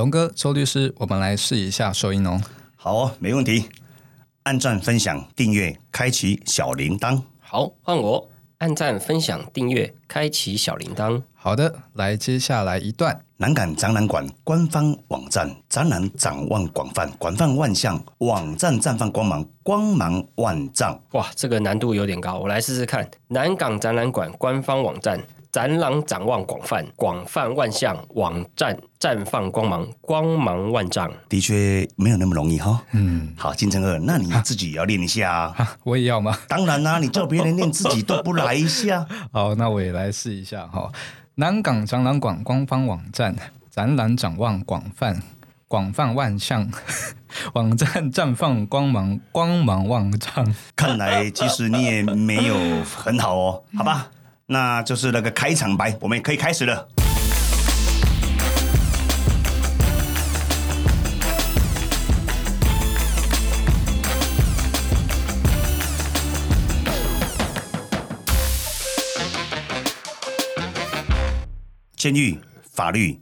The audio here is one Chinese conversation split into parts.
龙哥、周律师，我们来试一下收音哦。好哦，没问题。按赞、分享、订阅、开启小铃铛。好，换我按赞、分享、订阅、开启小铃铛。好的，来接下来一段。南港展览馆官方网站，展览展望广泛，广泛万象，网站绽放光芒，光芒万丈。哇，这个难度有点高，我来试试看。南港展览馆官方网站，展览展望广泛，广泛万象，网站绽放光芒，光芒万丈。的确没有那么容易哈。嗯，好，金城二，那你自己也要练一下啊。啊，我也要吗？当然啦、你叫别人练，自己都不来一下。好，那我也来试一下哈。南港展览馆官方网站，展览展望广泛，广泛万象，网站绽放光芒，光芒万丈。看来其实你也没有很好哦，好吧？那就是那个开场白，我们也可以开始了。监狱法律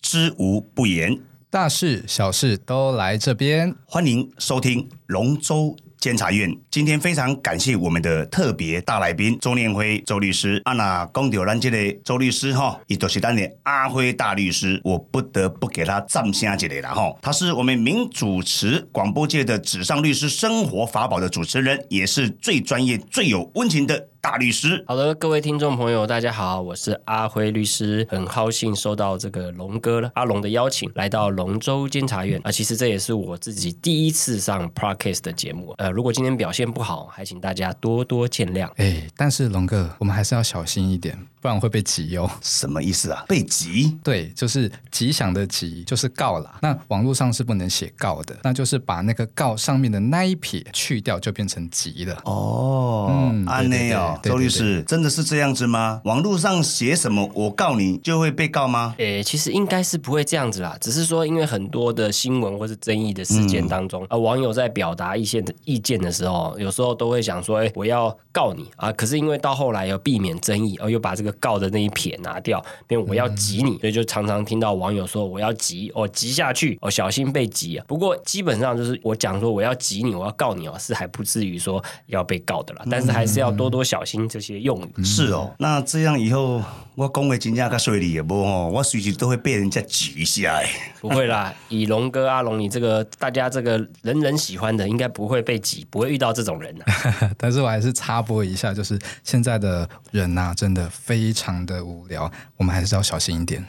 知无不言，大事小事都来这边。欢迎收听龙州监察院。今天非常感谢我们的特别大来宾周念辉周律师。啊，那讲到咱这个周律师哈，伊就是咱的阿辉大律师，我不得不给他赞声一个啦哈。他是我们民主持广播界的纸上律师、生活法宝的主持人，也是最专业、最有温情的大律师。好的，各位听众朋友，大家好，我是阿辉律师，很高兴收到这个龙哥阿龙的邀请，来到龙州监察院啊。其实这也是我自己第一次上 Podcast 的节目，呃，如果今天表现不好，还请大家多多见谅。哎，但是龙哥，我们还是要小心一点，不然会被挤哦。什么意思啊？被急？对，就是吉祥的吉，就是告啦。那网络上是不能写告的，那就是把那个告上面的那一撇去掉，就变成吉了。哦，嗯安内哦，周律师，真的是这样子吗？网络上写什么，我告你就会被告吗？诶，其实应该是不会这样子啦，只是说因为很多的新闻或是争议的事件当中，啊、网友在表达一些的意见的时候，有时候都会想说，哎，我要告你啊，可是因为到后来要避免争议，哦，又把这个告的那一撇拿掉，变我要急你，所以就常常听到网友说我要急，哦，急下去，哦，小心被急啊。不过基本上就是我讲说我要急你，我要告你哦，是还不至于说要被告的啦，但是还是要多多小心这些用语。是哦，那这样以后我讲的金价跟水里也不哦，我随时都会被人家挤一下哎。不会啦，以龙哥阿龙，你这个大家这个人人喜欢的，应该不会被挤，不会遇到这种人的、但是我还是插播一下，就是现在的人呐、真的非常的无聊，我们还是要小心一点。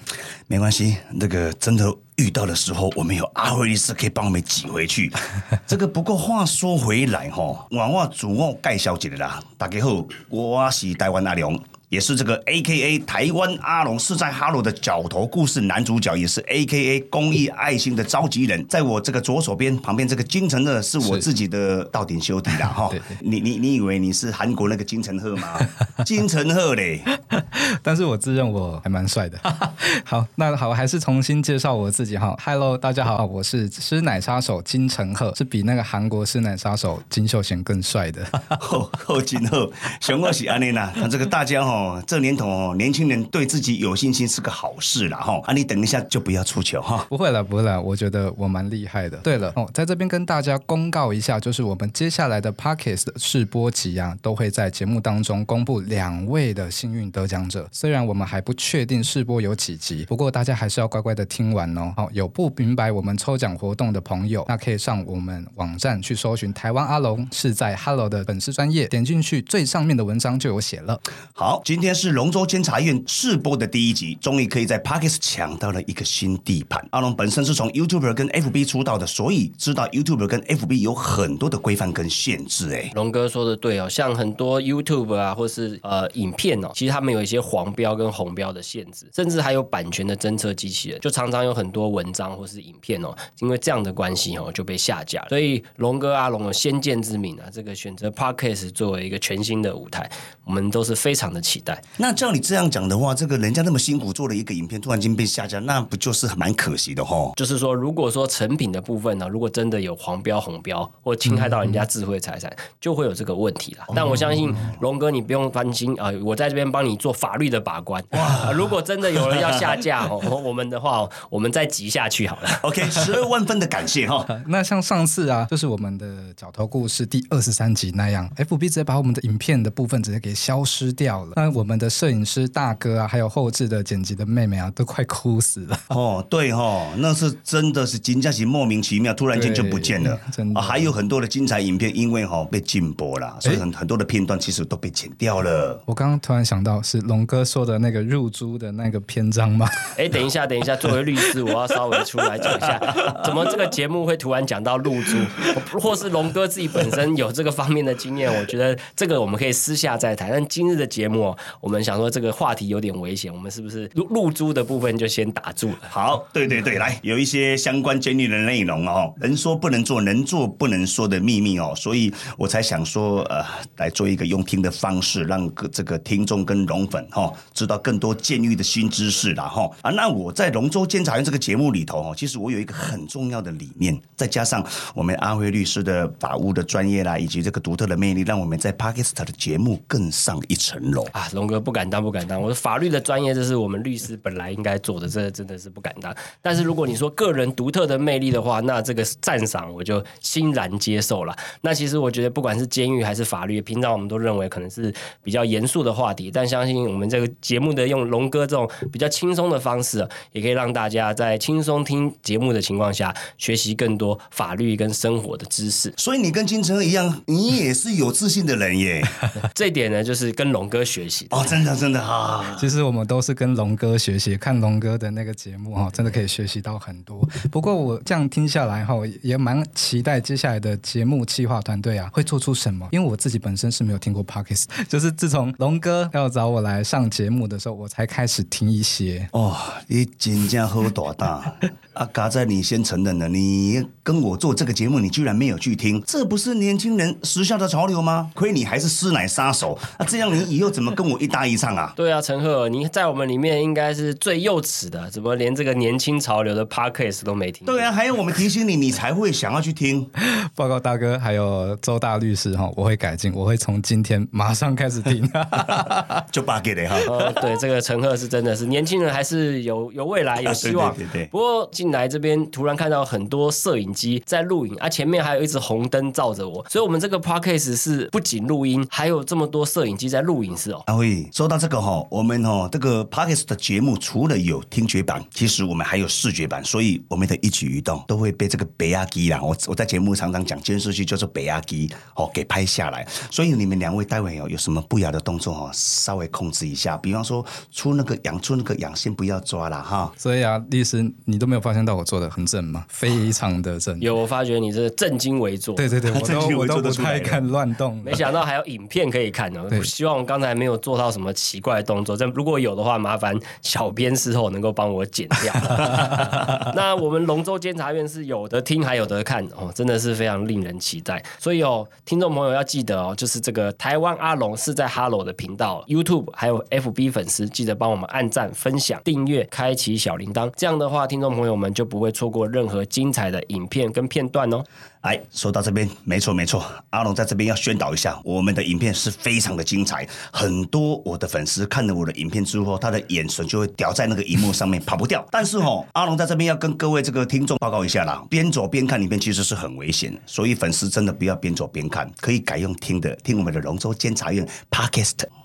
没关系，那个真的遇到的时候，我们有阿辉律师可以帮我们挤回去。这个不过话说回来哈，我我主我介绍一个啦，大家好，我是台湾阿龙。也是这个 A K A 台湾阿龙是在哈罗的角头故事男主角，也是 A K A 公益爱心的召集人。在我这个左手边旁边这个金城鹤是我自己的到顶修弟啦 哈。你你你以为你是韩国那个金城赫吗？金城赫嘞，但是我自认我还蛮帅的。好，那好，还是重新介绍我自己哈。Hello，大家好，我是吃奶杀手金城赫，是比那个韩国吃奶杀手金秀贤更帅的。后后金赫，熊二喜安内呐，那这个大家哈、这年头哦，年轻人对自己有信心是个好事了哈。啊，你等一下就不要出球哈。不会了，不会了，我觉得我蛮厉害的。对了，哦，在这边跟大家公告一下，就是我们接下来的 Pockets 的试播集啊，都会在节目当中公布两位的幸运得奖者。虽然我们还不确定试播有几集，不过大家还是要乖乖的听完哦。好、有不明白我们抽奖活动的朋友，那可以上我们网站去搜寻台湾阿龙是在 Hello 的粉丝专业，点进去最上面的文章就有写了。好，今天是龙州监察院试播的第一集，终于可以在 Parkes 抢到了一个新地盘。阿龙本身是从 YouTuber 跟 FB 出道的，所以知道 YouTuber 跟 FB 有很多的规范跟限制。哎，龙哥说的对哦，像很多 YouTube 啊，或是呃影片哦，其实他们有一些黄标跟红标的限制，甚至还有版权的侦测机器人，就常常有很多文章或是影片哦，因为这样的关系哦就被下架。所以龙哥阿龙有先见之明啊，这个选择 Parkes 作为一个全新的舞台，我们都是非常的期期待。那照你这样讲的话，这个人家那么辛苦做了一个影片，突然间被下架，那不就是蛮可惜的哈？就是说，如果说成品的部分呢，如果真的有黄标、红标或侵害到人家智慧财产，就会有这个问题了。但我相信龙哥，你不用担心啊，我在这边帮你做法律的把关。哇，如果真的有人要下架 哦，我们的话，我们再急下去好了。OK，十二万分的感谢哈。那像上次啊，就是我们的角头故事第二十三集那样，FB 直接把我们的影片的部分直接给消失掉了。那我们的摄影师大哥啊，还有后置的剪辑的妹妹啊，都快哭死了。哦，对哦，那是真的是金佳琪莫名其妙，突然间就不见了。真的啊，还有很多的精彩影片，因为哈被禁播了，所以很很多的片段其实都被剪掉了。我刚刚突然想到，是龙哥说的那个入租的那个篇章吗？哎，等一下，等一下，作为律师，我要稍微出来讲一下，怎么这个节目会突然讲到入租，或是龙哥自己本身有这个方面的经验，我觉得这个我们可以私下再谈。但今日的节目哦，我们想说这个话题有点危险，我们是不是入入租的部分就先打住了？好，对对对，来有一些相关监狱的内容哦，能说不能做，能做不能说的秘密哦，所以我才想说，呃，来做一个用听的方式，让这个听众跟龙粉哈、哦、知道更多监狱的新知识啦哈、啊。那我在龙州监察院这个节目里头哦，其实我有一个很重要的理念，再加上我们阿辉律师的法务的专业啦，以及这个独特的魅力，让我们在 pakista 的节目更上一层楼。啊，龙哥不敢当，不敢当。我说法律的专业，这是我们律师本来应该做的，这真的是不敢当。但是如果你说个人独特的魅力的话，那这个赞赏我就欣然接受了。那其实我觉得，不管是监狱还是法律，平常我们都认为可能是比较严肃的话题，但相信我们这个节目的用龙哥这种比较轻松的方式，也可以让大家在轻松听节目的情况下，学习更多法律跟生活的知识。所以你跟金城一样，你也是有自信的人耶！这一点呢，就是跟龙哥学习。哦，真的真的啊。其实我们都是跟龙哥学习，看龙哥的那个节目哈，真的可以学习到很多。不过我这样听下来哈，也蛮期待接下来的节目企划团队啊会做出什么。因为我自己本身是没有听过 Parkes，就是自从龙哥要找我来上节目的时候，我才开始听一些。哦，你真正好大胆 啊！嘎在你先承认了，你跟我做这个节目，你居然没有去听，这不是年轻人时下的潮流吗？亏你还是师奶杀手啊！这样你以后怎么跟我一搭一唱啊？对啊，陈赫，你在我们里面应该是最幼稚的，怎么连这个年轻潮流的 podcast 都没听？对啊，还有我们提醒你，你才会想要去听。报告大哥，还有周大律师哈，我会改进，我会从今天马上开始听。就八给的哈。哦，对，这个陈赫是真的是年轻人，还是有有未来，有希望。啊对对对对不过进来这边突然看到很多摄影机在录影啊，前面还有一只红灯照着我，所以我们这个 podcast 是不仅录音，还有这么多摄影机在录影是哦。阿辉，说到这个哈，我们哈这个 p o d c a s t 的节目除了有听觉版，其实我们还有视觉版，所以我们的一举一动都会被这个北亚机啦。我我在节目常常讲监视器就是北亚机哦给拍下来，所以你们两位待会有有什么不雅的动作哦，稍微控制一下，比方说出那个痒出那个痒，先不要抓了哈。所以啊，律师，你都没有发现到我做的很正吗？非常的正。有，我发觉你这正襟危坐。对对对，我都我都不太敢乱动。没想到还有影片可以看呢。对我希望我刚才没有做到什么奇怪的动作，但如果有的话，麻烦小编事后能够帮我剪掉。那我们龙州监察院是有的听还有的看哦，真的是非常令人期待。所以哦，听众朋友要记得哦，就是这个台湾阿龙是在 Hello 的频道、YouTube 还有 FB 粉丝，记得帮我们按赞、分享、订阅、开启小铃铛。这样的话，听众朋友们就不会错过任何精彩的影片跟片段哦。哎，说到这边，没错没错，阿龙在这边要宣导一下，我们的影片是非常的精彩，很多我的粉丝看了我的影片之后，他的眼神就会掉在那个荧幕上面，跑不掉。但是哦，阿龙在这边要跟各位这个听众报告一下啦，边走边看影片其实是很危险，所以粉丝真的不要边走边看，可以改用听的，听我们的龙州监察院 Podcast。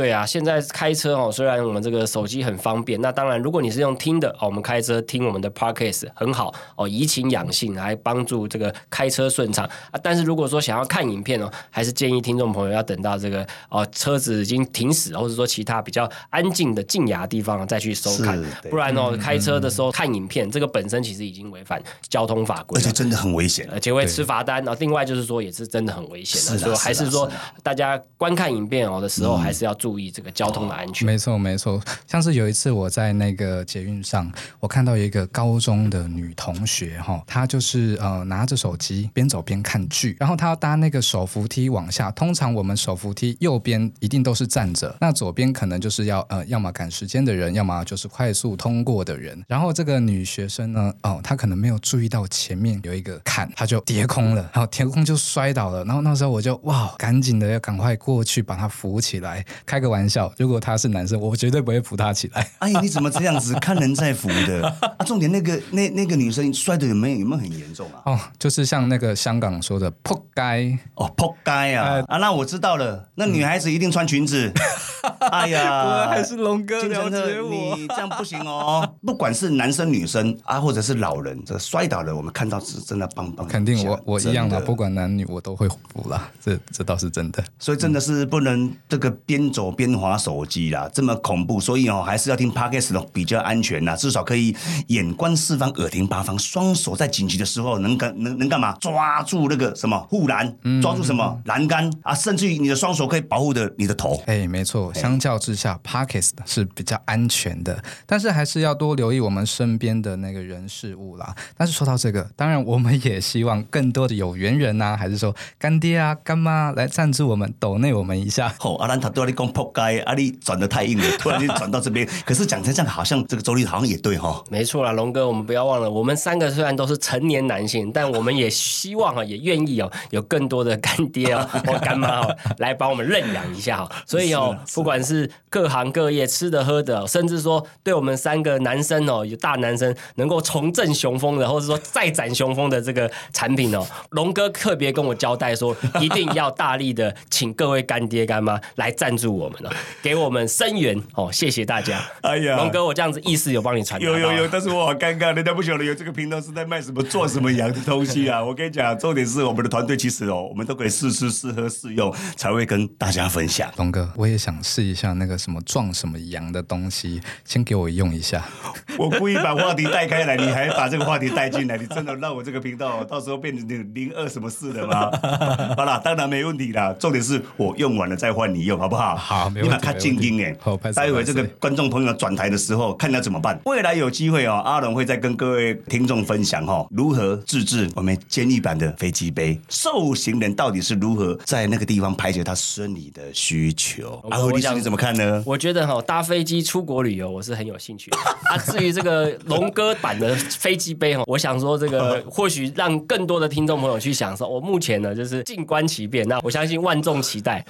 对啊，现在开车哦，虽然我们这个手机很方便，那当然，如果你是用听的哦，我们开车听我们的 podcast 很好哦，怡情养性，来帮助这个开车顺畅啊。但是如果说想要看影片哦，还是建议听众朋友要等到这个哦车子已经停驶，或者说其他比较安静的静雅地方再去收看不然哦，开车的时候看影片，这个本身其实已经违反交通法规而且。真的很危险。而且会吃罚单，然后另外就是说也是真的很危险的，是的所以还是说大家观看影片哦的时候，还是要注注意这个交通的安全。没错，没错。像是有一次我在那个捷运上，我看到一个高中的女同学哈，她就是呃拿着手机边走边看剧，然后她要搭那个手扶梯往下。通常我们手扶梯右边一定都是站着，那左边可能就是要呃要么赶时间的人，要么就是快速通过的人。然后这个女学生呢，哦，她可能没有注意到前面有一个坎，她就跌空了，然后跌空就摔倒了。然后那时候我就哇，赶紧的要赶快过去把她扶起来。开个玩笑，如果他是男生，我绝对不会扶他起来。哎呀，你怎么这样子看人在扶的？啊，重点那个那那个女生摔的有没有有没有很严重啊？哦，就是像那个香港说的“扑街”，哦，扑街啊！啊，那我知道了，那女孩子一定穿裙子。哎呀，还是龙哥了解我。你这样不行哦。不管是男生女生啊，或者是老人，这摔倒了，我们看到是真的棒棒。肯定我我一样的，不管男女我都会扶啦，这这倒是真的。所以真的是不能这个边走边滑手机啦，这么恐怖。所以哦，还是要听 podcast 的比较安全啦，至少可以眼观四方，耳听八方，双手在紧急的时候能干能能干嘛？抓住那个什么护栏，抓住什么栏杆啊，甚至于你的双手可以保护的你的头。哎，没错，相较之下 p a r k e s 是比较安全的，但是还是要多留意我们身边的那个人事物啦。但是说到这个，当然我们也希望更多的有缘人呐、还是说干爹啊、干妈来赞助我们，抖内我们一下。吼、阿兰他都要你讲扑街，啊你转的太硬了，突然间转到这边。可是讲成这样，好像这个周立好像也对哈、没错啦，龙哥，我们不要忘了，我们三个虽然都是成年男性，但我们也希望啊，也愿意哦，有更多的干爹哦或干妈哦来帮我们认养一下哦。所以哦，不管是各行各业吃的喝的，甚至说对我们三个男生哦，有大男生能够重振雄风的，或者说再展雄风的这个产品哦，龙哥特别跟我交代说，一定要大力的请各位干爹干妈来赞助我们了，给我们声援哦，谢谢大家。哎呀龙哥，我这样子意思有帮你传达有有有，但是我好尴尬，人家不晓得有这个频道是在卖什么、做什么羊的东西啊！我跟你讲，重点是我们的团队其实哦，我们都可以试吃、试喝、试用，才会跟大家分享。龙哥，我也想试一下那个什么撞什么羊的东西，先给我用一下。我故意把话题带开来，你还把这个话题带进来，你真的让我这个频道到时候变成零二什么事的吗？好啦，当然没问题啦。重点是我用完了再换你用，好不好？好没问题你把它静音哎待会这个观众朋友转台的时候，看要怎么办。未来有机会哦，阿龙会再跟各位听众分享哦，如何自制我们监狱版的飞机杯，受刑人到底是如何在那个地方排解他生理的需求。阿辉你想你怎么看呢？我觉得哈，搭飞机出国旅游我是很有兴趣的 啊。至于这个龙哥版的飞机杯哈，我想说这个或许让更多的听众朋友去享受。我目前呢就是静观其变，那我相信万众期待。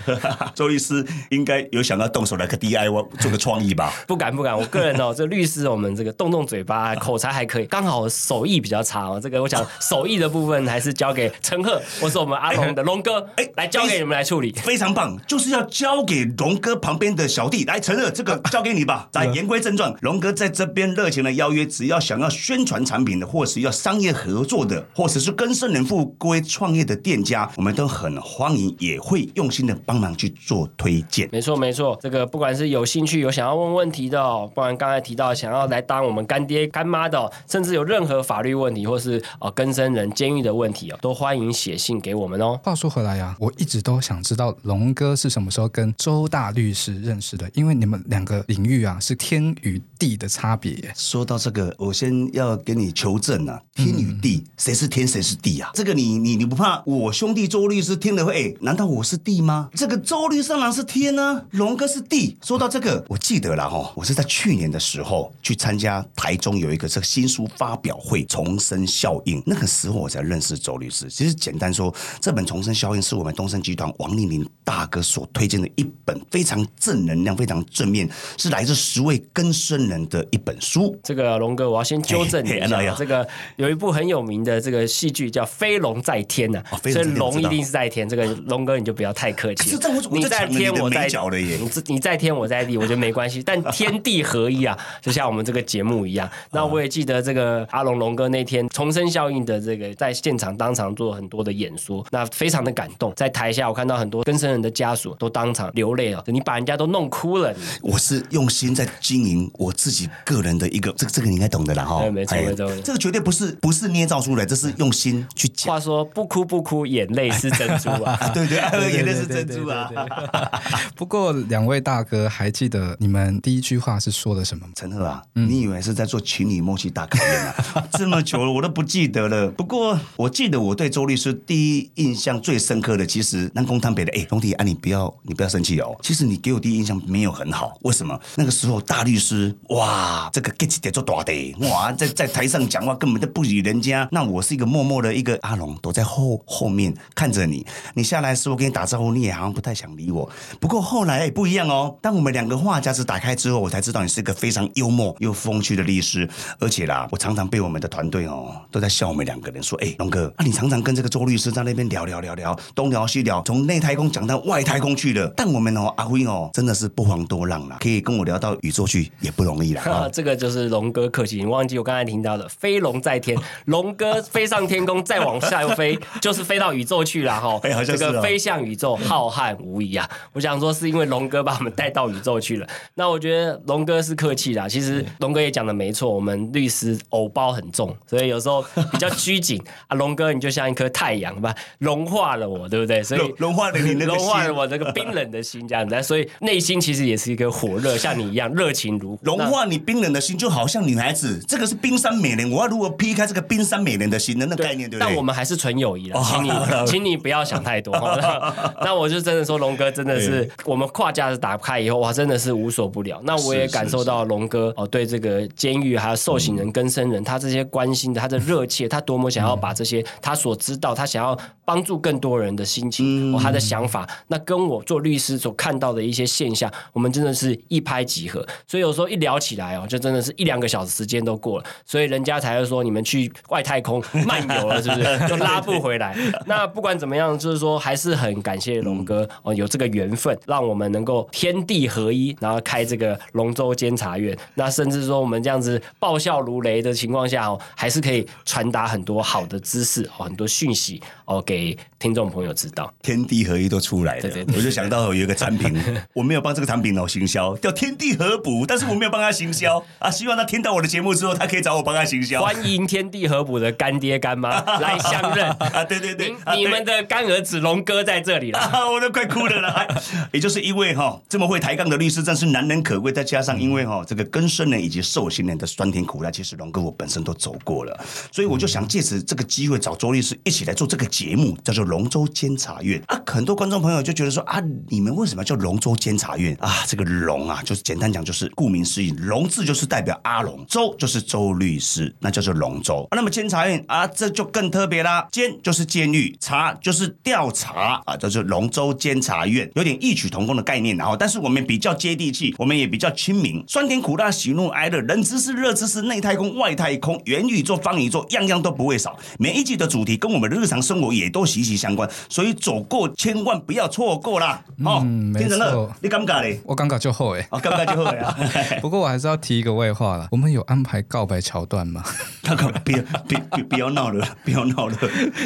周律师应该有想要动手来个 DIY 做个创意吧？不敢不敢，我个人哦，这律师我们这个动动嘴巴，口才还可以，刚好手艺比较差哦。这个我想手艺的部分还是交给陈赫或是我们阿龙的龙哥，哎哎，来交给你们来处理。非常棒，就是要交给龙哥旁边的小弟来陈赫这个 交给你吧。来，言归正传，龙哥在这边热情的邀约，只要想要宣传产品的，或是要商业合作的，或者是跟圣人富归创业的店家，我们都很欢迎，也会用心的帮忙去做推荐。没错没错，这个不管是有兴趣有想要问问题的哦，不然刚才提到想要来当我们干爹干妈的哦，甚至有任何法律问题或是呃更生人监狱的问题哦，都欢迎写信给我们哦。话说回来呀、我一直都想知道龙哥是什么时候跟周大律师认识的，因为你们两个领域啊是天与地的差别。说到这个，我先要给你求证啊，天与地，谁是天，谁是地啊？这个你你你不怕我兄弟周律师听了会？哎，难道我是地吗？这个周律师当然是天呢、龙哥是弟。说到这个，我记得了哈，我是在去年的时候去参加台中有一个这个新书发表会，《重生效应》，那个时候我才认识周律师。其实简单说，这本《重生效应》是我们东升集团王丽玲大哥所推荐的一本非常正能量、非常正面，是来自十位更生人的一本书。这个龙哥，我要先纠正你一下，这个有一部很有名的这个戏剧叫《飞龙在天》呐所以龙一定是在天。这个龙哥你就不要太客气你在天我在角了耶你自你在天我在地，我觉得没关系。但天地合一啊，就像我们这个节目一样。那我也记得这个阿龙龙哥那天重生效应的这个在现场当场做很多的演说，那非常的感动。在台下我看到很多跟生人的家属都当场流泪了，你把人家都弄哭了，我是用心在经营我自己个人的一个，这个这个你应该懂的啦哈。对没错哎没错这个绝对不是不是捏造出来，这是用心去讲。话说不哭不哭，眼泪是珍珠啊。啊，对 对，眼泪是珍珠啊。不过两位大哥还记得你们第一句话是说的什么吗？陈赫啊，你以为是在做情侣默契大考验啊？这么久了，我都不记得了。不过我记得我对周律师第一印象最深刻的，其实南宫汤北的，哎，兄弟啊，你不要你不要生气哦。其实你给我第一印象没有很好，为什么？那个时候大律师，哇，这个 get 得做大的，哇，在在台上讲话根本就不理人家。那我是一个默默的一个阿龙，躲在后后面看着你。你下来时候跟你打招呼，你也好像不太想理我。不过后来哎不一样哦，当我们两个话匣子打开之后，我才知道你是一个非常幽默又风趣的律师。而且啦，我常常被我们的团队哦都在笑我们两个人，说哎龙哥，啊你常常跟这个周律师在那边聊聊聊聊，东聊西聊，从内太空讲到外太空去了。但我们哦阿辉哦真的是不遑多让啦，可以跟我聊到宇宙去也不容易啦。啊，这个就是龙哥客气，你忘记我刚才听到的“飞龙在天”，龙哥飞上天空，再往下又飞，就是飞到宇宙去了哈。哎好像是哦这个飞向宇宙，浩瀚无疑啊！我想说，是因为龙哥把我们带到宇宙去了。那我觉得龙哥是客气啦，其实龙哥也讲的没错，我们律师偶包很重，所以有时候比较拘谨 啊。龙哥你就像一颗太阳吧，融化了我，对不对？所以融融化了你那个融化了我这个冰冷的心，这样子。所以内心其实也是一个火热，像你一样热情如火。融化你冰冷的心，就好像女孩子，这个是冰山美人，我要如何劈开这个冰山美人的心的那概念，对不对？但我们还是纯友谊了，哦请你，请你不要想太多。那那我就真的说，龙哥真的是我们跨架子打开以后，哇，真的是无所不了。那我也感受到龙哥哦，对这个监狱还有受刑人、更生人，他这些关心的，他的热切，他多么想要把这些他所知道，他想要帮助更多人的心情，哦，他的想法，那跟我做律师所看到的一些现象，我们真的是一拍即合。所以有时候一聊起来哦，就真的是一两个小时时间都过了，所以人家才会说你们去外太空 漫游了，是不是？就拉不回来。那不管怎么样，就是说还是很感谢龙哥哦，有这个缘分，让我们能够天地合一，然后开这个龙舟监察院。那甚至说我们这样子爆笑如雷的情况下哦，还是可以传达很多好的知识哦，很多讯息哦给听众朋友知道。天地合一都出来了，对对对我就想到有一个产品，我没有帮这个产品哦行销，叫天地合补，但是我没有帮他行销啊，希望他听到我的节目之后，他可以找我帮他行销。欢迎天地合补的干爹干妈 来相认。啊，对对对你们的干儿子龙哥在这里了。啊，我都快哭了啦！也就是因为哈这么会抬杠的律师，真是难能可贵。再加上因为哈这个更生人以及受刑人的酸甜苦辣，其实龙哥我本身都走过了，所以我就想借此这个机会找周律师一起来做这个节目，叫做龙舟监察院啊。很多观众朋友就觉得说啊，你们为什么叫龙舟监察院啊？这个龙啊，就是简单讲就是顾名思义，龙字就是代表阿龙，周就是周律师，那叫做龙舟。啊、那么监察院啊，这就更特别啦，监就是监狱，察就是调查啊，叫做龙舟监察院，有点异曲同工的概念。然后，但是我们比较接地气，我们也比较亲民，酸甜苦辣、喜怒哀乐、冷知识、热知识、内太空、外太空、元宇宙、方宇宙，样样都不会少。每一集的主题跟我们的日常生活也都息息相关，所以走过千万不要错过啦！哦，嗯没听着呢错，你尴尬嘞？我尴尬就后哎。啊，尴尬就好呀。不过我还是要提一个外话了，我们有安排告白桥段吗？那个不要不不不要闹了，不要闹了。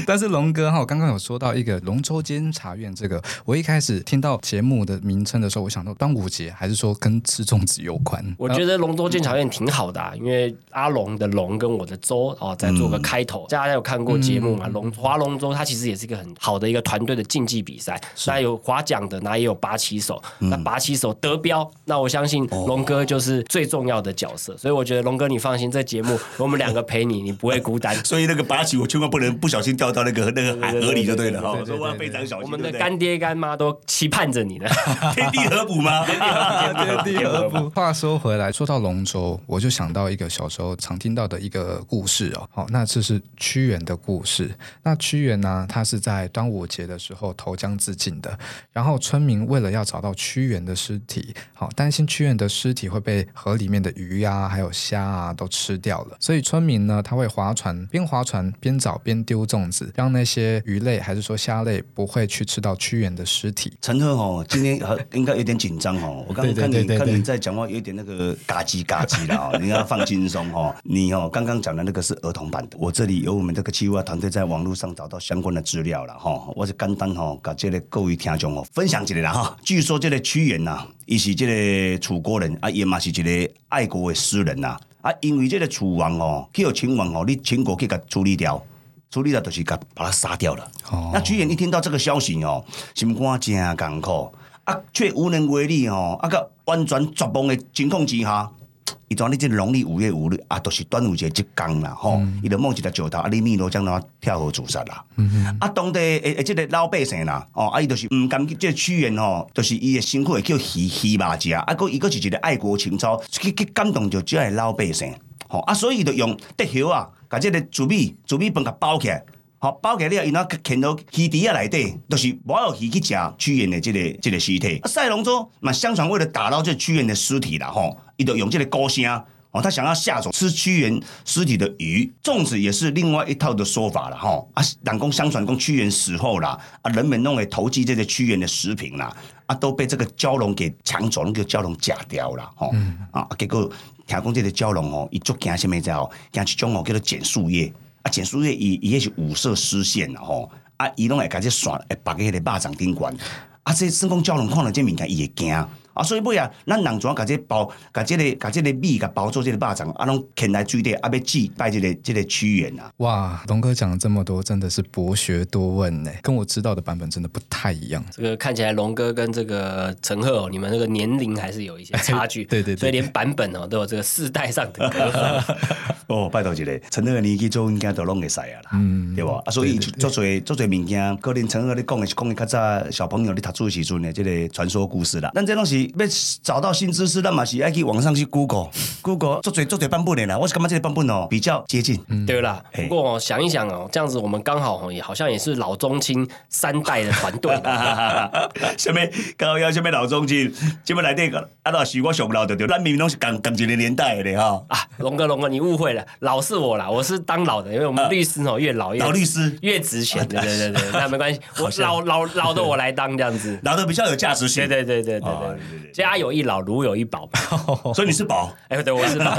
但是龙哥哈，我刚刚有说到一个龙舟监察院这个，我一开始听到节目的名称的时候，我想到端午节，还是说跟吃粽子有关？我觉得龙舟剑桥宴挺好的、啊，因为阿龙的龙跟我的舟哦，在做个开头。大家有看过节目嘛？龙划龙舟，它其实也是一个很好的一个团队的竞技比赛。那有划桨的，那也有拔旗手。那拔旗手得标，那我相信龙哥就是最重要的角色。所以我觉得龙哥你放心，这节目 我们两个陪你，你不会孤单。所以那个拔旗，我千万不能不小心掉到那个那个海河里就对了哈。我说我要非常小心。我们的干爹干妈都期盼着你呢。天地合补吗？天地合补。话说回来，说到龙舟，我就想到一个小时候常听到的一个故事哦。好，那这是屈原的故事。那屈原呢，他是在端午节的时候投江自尽的。然后村民为了要找到屈原的尸体，好担心屈原的尸体会被河里面的鱼啊，还有虾啊都吃掉了，所以村民呢，他会划船，边划船边找边丢粽子，让那些鱼类还是说虾类不会去吃到屈原的尸体。陈赫哦，今天好应该有点紧张哦。我刚刚看你看你在讲话有点那个嘎叽嘎叽的哦，你要放轻松哦。你哦刚刚讲的那个是儿童版的，我这里有我们这个企划团队在网络上找到相关的资料了哈。我是简单哦，把这个各位听众哦分享一下啦哈。据说这个屈原呐，伊是这个楚国人啊，也嘛是一个爱国的诗人呐啊，因为这个楚王哦，去有秦王哦，你秦国去给处理掉。处理了就是把把他杀掉了。哦那屈原一听到这个消息哦，心肝真艰苦啊，却无能为力吼，啊个完全绝望的情况之下。伊当你即农历五月五日啊，都是端午节即天啦，吼，伊就摸一个石头，啊，你米罗将他跳河自杀啦。啊，当地诶诶，即个老百姓啦，哦，啊，伊就是毋甘即个屈原吼，就是伊诶辛苦会叫鱼鱼肉食，啊，个伊个是一个爱国情操，去去感动着即个老百姓，吼啊，所以伊就用竹叶啊，甲即个糯米糯米饭甲包起来。好，包起了，伊那看到鱼池啊内底，都是无有鱼去食屈原的这个这个尸体。啊，赛龙舟嘛，相传为了打捞这屈原的尸体啦，吼，伊就用这个高声哦，他想要下手吃屈原尸体的鱼。粽子也是另外一套的说法了，吼啊，人公相传讲屈原死后啦，啊，人们弄来投寄这个屈原的食品啦，啊，都被这个蛟龙给抢走，那个蛟龙假掉了，吼啊，结果听讲这个蛟龙哦，伊足惊什么知哦，惊一种哦叫做剪树叶。啊，碱树叶伊伊也是五色丝线啦吼，啊，伊拢会甲这线会绑伫迄个肉掌顶管，啊，这生公蛟龙看到这物件伊会惊。啊，所以尾啊，咱人怎甲这包，甲这个，甲这个米，甲包做这个巴掌，啊，拢牵来水底，啊，要祭拜这个这个屈原啊。哇，龙哥讲了这么多，真的是博学多问呢，跟我知道的版本真的不太一样。这个看起来龙哥跟这个陈赫哦，你们那个年龄还是有一些差距。对对对，所以连版本哦都有这个世代上的隔阂。哦，拜托一个，陈赫年纪做应该都拢会使啊啦，嗯，对吧？啊，所以做做做做物件，可能陈赫你讲的是讲的较早小朋友你读书时阵的这个传说故事啦，但这东西要找到新知识，那嘛是爱去网上去 Google，Google 做最做最版本的啦。我是感觉这个版本哦比较接近，对啦。不过想一想哦，这样子我们刚好哦也好像也是老中青三代的团队。什么高要什么老中青？这么来这个啊，那是我上老的对，咱明明拢是同同一个年代的哈。啊，龙哥龙哥，你误会了，老是我啦，我是当老的，因为我们律师哦越老越老律师越值钱。对对对对，那没关系，我老老老的我来当这样子，老的比较有价值性。对对对对对对，家有一老如有一宝，所以你是宝。哎，对，我是宝。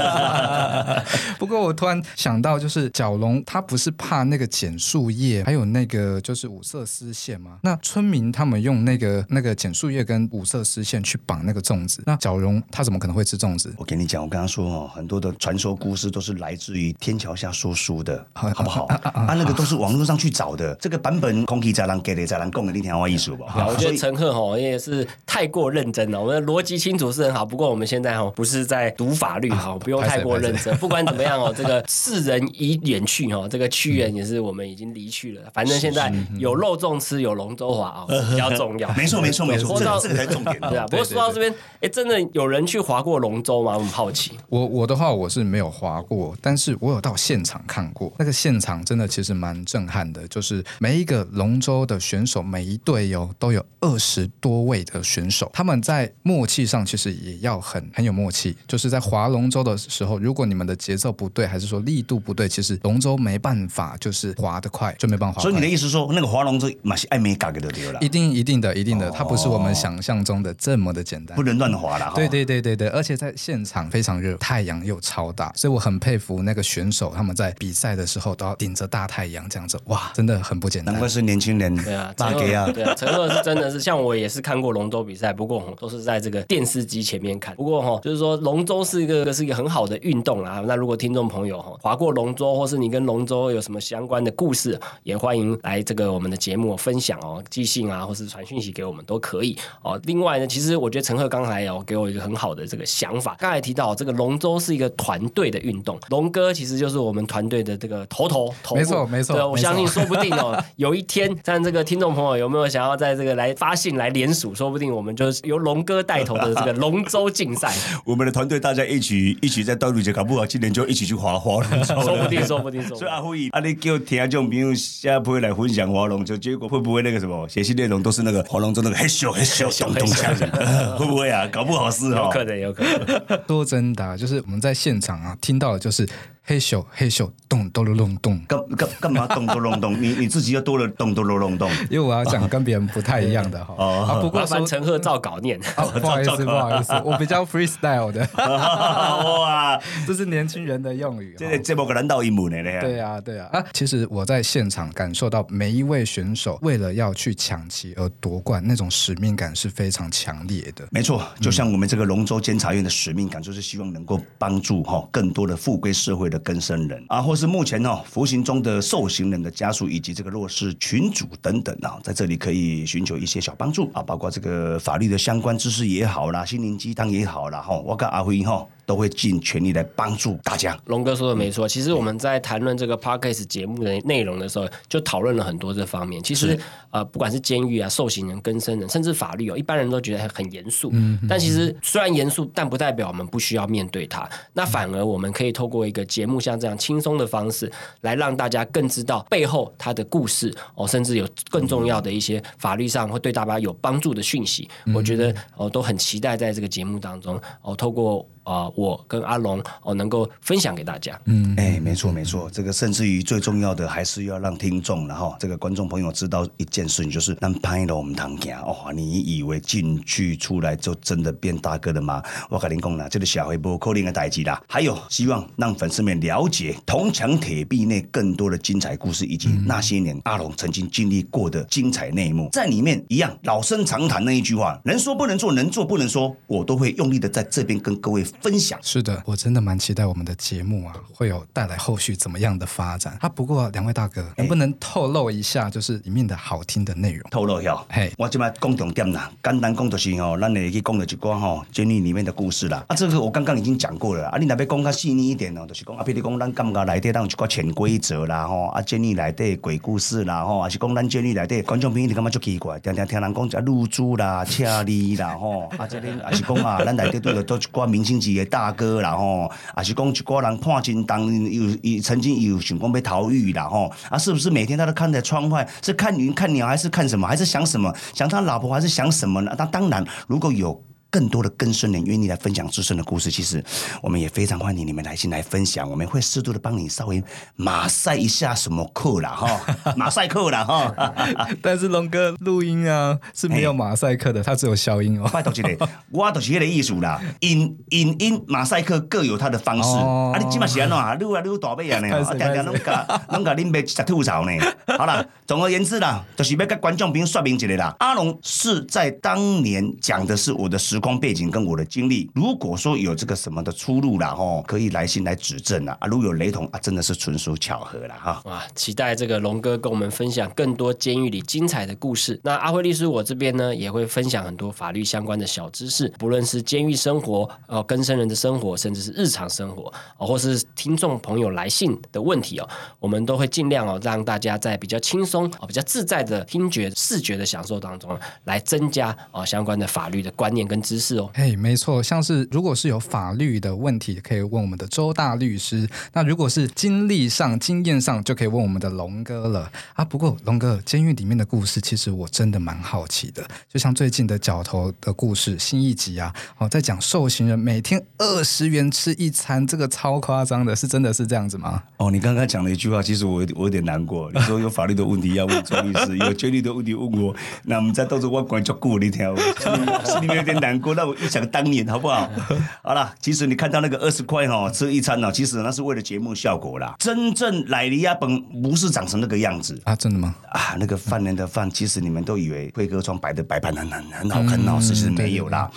不过我突然想到，就是角龙他不是怕那个剪树叶，还有那个就是五色丝线吗？那村民他们用那个那个剪树叶跟五色丝线去绑那个粽子，那角龙他怎么可能会吃粽子？我跟你讲，我刚刚说哦，很多的传说故事都是来自于天桥下说书的，好不好？啊，那个都是网络上去找的，这个版本空气在让给的在让供的那条话艺术吧。我觉得陈赫哦也是太过认真了，我们的逻辑清楚是很好，不过我们现在哈不是在读法律哈，不用太过认真。不管怎么样哦，这个世人已远去哈，这个屈原也是我们已经离去了。反正现在有肉粽吃，有龙舟划啊，比较重要。没错，没错，没错，这个才重点。对啊，不过说到这边，哎，真的有人去划过龙舟吗？我很好奇。我我的话我是没有划过，但是我有到现场看过。那个现场真的其实蛮震撼的，就是每一个龙舟的选手，每一队有都有二十多位的选手，他们在默契上其实也要很很有默契。就是在划龙舟的时候，如果你们的节奏不对，还是说力度不对，其实龙舟没办法就是划得快，就没办法。所以你的意思说，那个划龙舟嘛是爱美嘎给的丢了？一定一定的一定的，它不是我们想象中的这么的简单，不能乱划了。对对对对对，而且在现场非常热，太阳又超大，所以我很佩服那个选手，他们在比赛的时候都要顶着大太阳这样子，哇，真的很不简单。难怪是年轻人，对啊，陈赫啊，对啊，陈赫是真的是像我也是看过龙舟比赛，不过都是在这个电视机前面看。不过哈，就是说龙舟是一个是一个很好的运动啊。那如果听众朋友哈划过龙舟，或是你跟龙舟有什么相关的故事，也欢迎来这个我们的节目分享哦，寄信啊，或是传讯息给我们都可以哦。另外呢，其实我觉得陈赫刚才有给我一个很好的这个想法，刚才提到这个龙舟是一个团队的运动，龙哥其实就是我们团队的这个头头头，没错没错，我相信说不定哦，有一天像这个听众朋友有没有想要在这个来发信来联署，说不定我们就是由龙哥带头的这个龙舟竞赛，我们的团队大家一起一起在端午节搞不好今年就一起去划划龙舟，说不定说不定说。所以阿辉，啊你叫听众朋友下回来分享划龙舟，结果会不会那个什么写信内容都是那个划龙舟那个嘿咻嘿咻咚咚锵，会不会啊？搞不好是哦，有可能有可能。说真的，就是我们在现场啊听到的就是。嘿咻嘿咻，咚咚隆隆咚，干干干嘛咚咚隆咚？你 你自己又多了咚咚隆隆咚，因为我要讲跟别人不太一样的哈。哦，不过陈赫照稿念，不好意思不好意思，我比较 freestyle 的。哇，这是年轻人的用语。这这么个难道一幕呢？对啊对啊啊！其实我在现场感受到每一位选手为了要去抢旗而夺冠，那种使命感是非常强烈的。没错，就像我们这个龙舟监察院的使命感，就是希望能够帮助哈更多的富贵社会的。的更生人啊，或是目前哦服刑中的受刑人的家属以及这个弱势群组等等啊，在这里可以寻求一些小帮助啊，包括这个法律的相关知识也好啦，心灵鸡汤也好啦，哈，我跟阿辉哈。都会尽全力来帮助大家。龙哥说的没错，其实我们在谈论这个 podcast 节目的内容的时候，就讨论了很多这方面。其实呃，不管是监狱啊、受刑人、更生人，甚至法律哦，一般人都觉得很严肃。嗯。但其实虽然严肃，但不代表我们不需要面对它。那反而我们可以透过一个节目像这样轻松的方式，来让大家更知道背后它的故事哦，甚至有更重要的一些法律上会对大家有帮助的讯息。我觉得哦，都很期待在这个节目当中哦，透过。啊，我跟阿龙哦，能够分享给大家。嗯，哎，没错没错，这个甚至于最重要的，还是要让听众然后这个观众朋友知道一件事情，就是让拍了我们堂家哦，你以为进去出来就真的变大哥了吗？我跟您讲了，这个小黑波扣零的代际啦。还有希望让粉丝们了解铜墙铁壁内更多的精彩故事，以及那些年阿龙曾经经历过的精彩内幕，在里面一样老生常谈那一句话，能说不能做，能做不能说，我都会用力的在这边跟各位。分享是的，我真的蛮期待我们的节目啊，会有带来后续怎么样的发展。啊，不过两位大哥，能不能透露一下，就是里面的好听的内容？透露一下，嘿，我今麦讲重点啦，简单讲就是哦，咱来去讲到一寡吼，监狱里面的故事啦。啊，这个我刚刚已经讲过了啊，你那边讲较细腻一点哦，就是讲啊，譬如讲咱感觉内底当一寡潜规则啦吼，啊，监狱内底鬼故事啦吼，还是讲咱监狱内底观众朋友你感觉就奇怪，常常听人讲一下露珠啦、车厘啦吼，啊，这边还是讲啊，咱内底都有都一寡明星级。的大哥然后啊是讲一个人判进当有有曾经有想过被逃狱啦吼，啊是不是每天他都看在窗外，是看云看鸟还是看什么，还是想什么？想他老婆还是想什么呢？那当然，如果有。更多的更深人愿意来分享自身的故事，其实我们也非常欢迎你们来信来分享，我们会适度的帮你稍微马赛一下什么课啦哈，马赛克啦哈。但是龙哥录音啊是没有马赛克的，它只有消音哦。拜托这个，我都是那个艺术啦，音音音马赛克各有它的方式。啊，你起码是安怎啊？录啊录大背啊呢？啊，常常拢甲拢甲恁爸食吐槽呢。好了，总而言之啦，就是要跟观众朋友说明一下啦。阿龙是在当年讲的是我的时。光背景跟我的经历，如果说有这个什么的出入啦，哦，可以来信来指正啊。啊，如有雷同啊，真的是纯属巧合了哈。哇，期待这个龙哥跟我们分享更多监狱里精彩的故事。那阿辉律师，我这边呢也会分享很多法律相关的小知识，不论是监狱生活、呃，跟生人的生活，甚至是日常生活，哦，或是听众朋友来信的问题哦，我们都会尽量哦，让大家在比较轻松、哦比较自在的听觉、视觉的享受当中，来增加哦相关的法律的观念跟知。识哦，嘿，没错，像是如果是有法律的问题，可以问我们的周大律师；那如果是经历上、经验上，就可以问我们的龙哥了啊。不过龙哥，监狱里面的故事，其实我真的蛮好奇的。就像最近的角头的故事新一集啊，哦，在讲受刑人每天二十元吃一餐，这个超夸张的，是真的是这样子吗？哦，你刚刚讲了一句话，其实我我有点难过。你说有法律的问题要问周律师，有监狱的问题问我，那我们在到时候我管就顾你听，心里面有点难。让我一想当年好不好？好了，其实你看到那个二十块哈吃一餐呢，其实那是为了节目效果啦。真正莱利亚本不是长成那个样子啊！真的吗？啊，那个饭人的饭，其实你们都以为辉哥装摆的摆盘很很很好看哦，其实没有啦。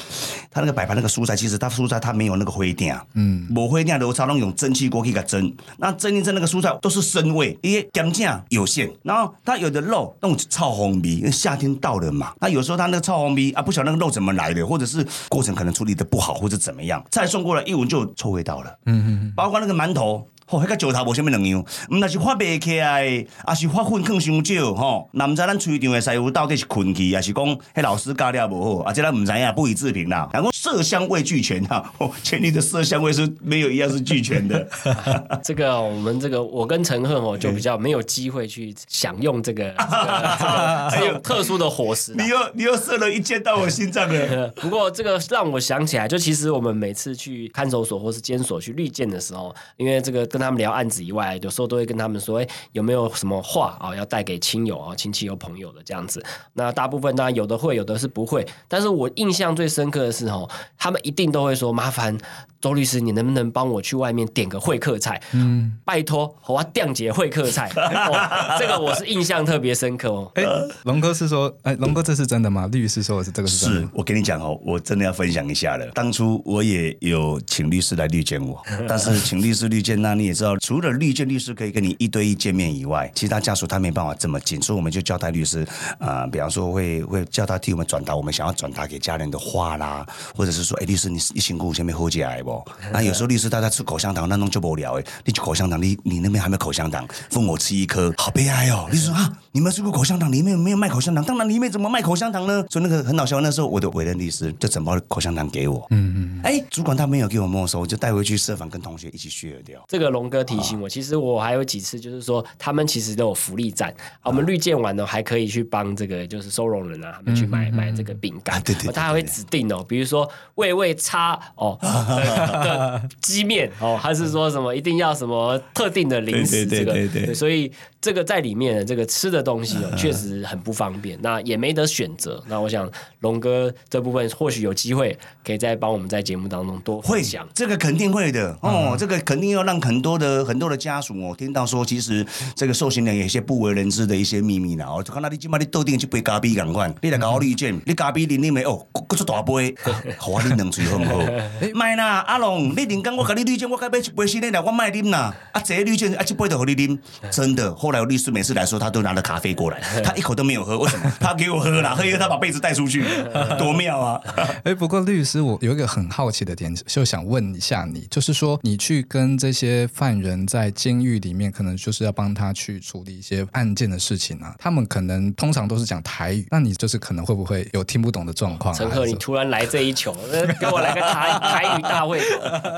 他那个摆盘那个蔬菜，其实他蔬菜他没有那个灰垫，嗯，抹灰垫的，他弄用蒸汽锅去给蒸。那蒸一蒸那个蔬菜都是生味，因为干酱有限。然后他有的肉那种臭红皮，因为夏天到了嘛，那有时候他那个臭红皮啊，不晓得那个肉怎么来的，或者是。过程可能处理的不好，或者怎么样，再送过来一闻就臭味道了。嗯嗯，包括那个馒头。哦，迄个石头无虾米两样，毋那是发白起来，也是发粉更伤少吼。那毋知咱吹场的师傅到底是困去，还是讲迄老师教了无好？啊，这咱毋知影，不予置评啦。然后色香味俱全哈，全里的色香味是没有一样是俱全的。这个我们这个我跟陈赫哦，就比较没有机会去享用这个 这个 特殊的伙食。你又你又射了一箭到我心脏了。不过这个让我想起来，就其实我们每次去看守所或是监所去绿箭的时候，因为这个。跟他们聊案子以外，有时候都会跟他们说：“哎，有没有什么话啊，要带给亲友啊、亲戚有朋友的这样子？”那大部分当然有的会，有的是不会。但是我印象最深刻的是，哦，他们一定都会说：“麻烦。”周律师，你能不能帮我去外面点个会客菜？嗯，拜托，我要订节会客菜。这个我是印象特别深刻哦。哎，龙哥是说，哎，龙哥这是真的吗？律师说的是这个是真的。我跟你讲哦，我真的要分享一下了。当初我也有请律师来绿见我，但是请律师绿见那你也知道，除了绿建律师可以跟你一对一见面以外，其他家属他没办法这么近，所以我们就交代律师，啊，比方说会会叫他替我们转达我们想要转达给家人的话啦，或者是说，哎，律师你一辛苦，前面喝起来不？那有时候律师大家吃口香糖，那弄就无聊哎，你吃口香糖，你你那边还没有口香糖，分我吃一颗，好悲哀哦。律师说啊，你们吃过口香糖，里面没有卖口香糖，当然里面怎么卖口香糖呢？所以那个很好笑，那时候我的委任律师就整包口香糖给我，嗯嗯，哎，主管他没有给我没收，我就带回去社房跟同学一起 share 掉。这个龙哥提醒我，其实我还有几次就是说，他们其实都有福利站，我们绿建完呢还可以去帮这个就是收容人啊，他们去买买这个饼干，对对，他还会指定哦，比如说味味叉哦的鸡面哦，还是说什么一定要什么特定的零食这个，对对对，所以这个在里面这个吃的东西哦，确实很不方便，那也没得选择。那我想龙哥这部分或许有机会可以再帮我们在节目当中多会讲，这个肯定会的哦，这个肯定要让很多的很多的家属哦听到说，其实这个受刑人有一些不为人知的一些秘密呢。哦，看到你今麦你斗定去杯咖啡赶快，你来搞我绿箭，你咖啡啉啉没哦，搁出大杯，好我你两嘴好唔好？卖啦，阿龙，你连讲我给你绿箭，我该买一杯新的来，我卖啉啦。啊，这绿箭啊，一杯都和你啉，真的。后来律师每次来说，他都拿了咖啡过来，他一口都没有喝，为什么？他给我喝了，喝因为他把被子带出去，多妙啊！哎，不过律师，我有一个很好奇的点，就想问一下你，就是说你去跟这些犯人在监狱里面，可能就是要帮他去处理一些案件的事情啊，他们可能通常都是讲台语，那你就是可能会不会有听不懂的状况？陈赫，你突然来这一球，给我来个台台语大会，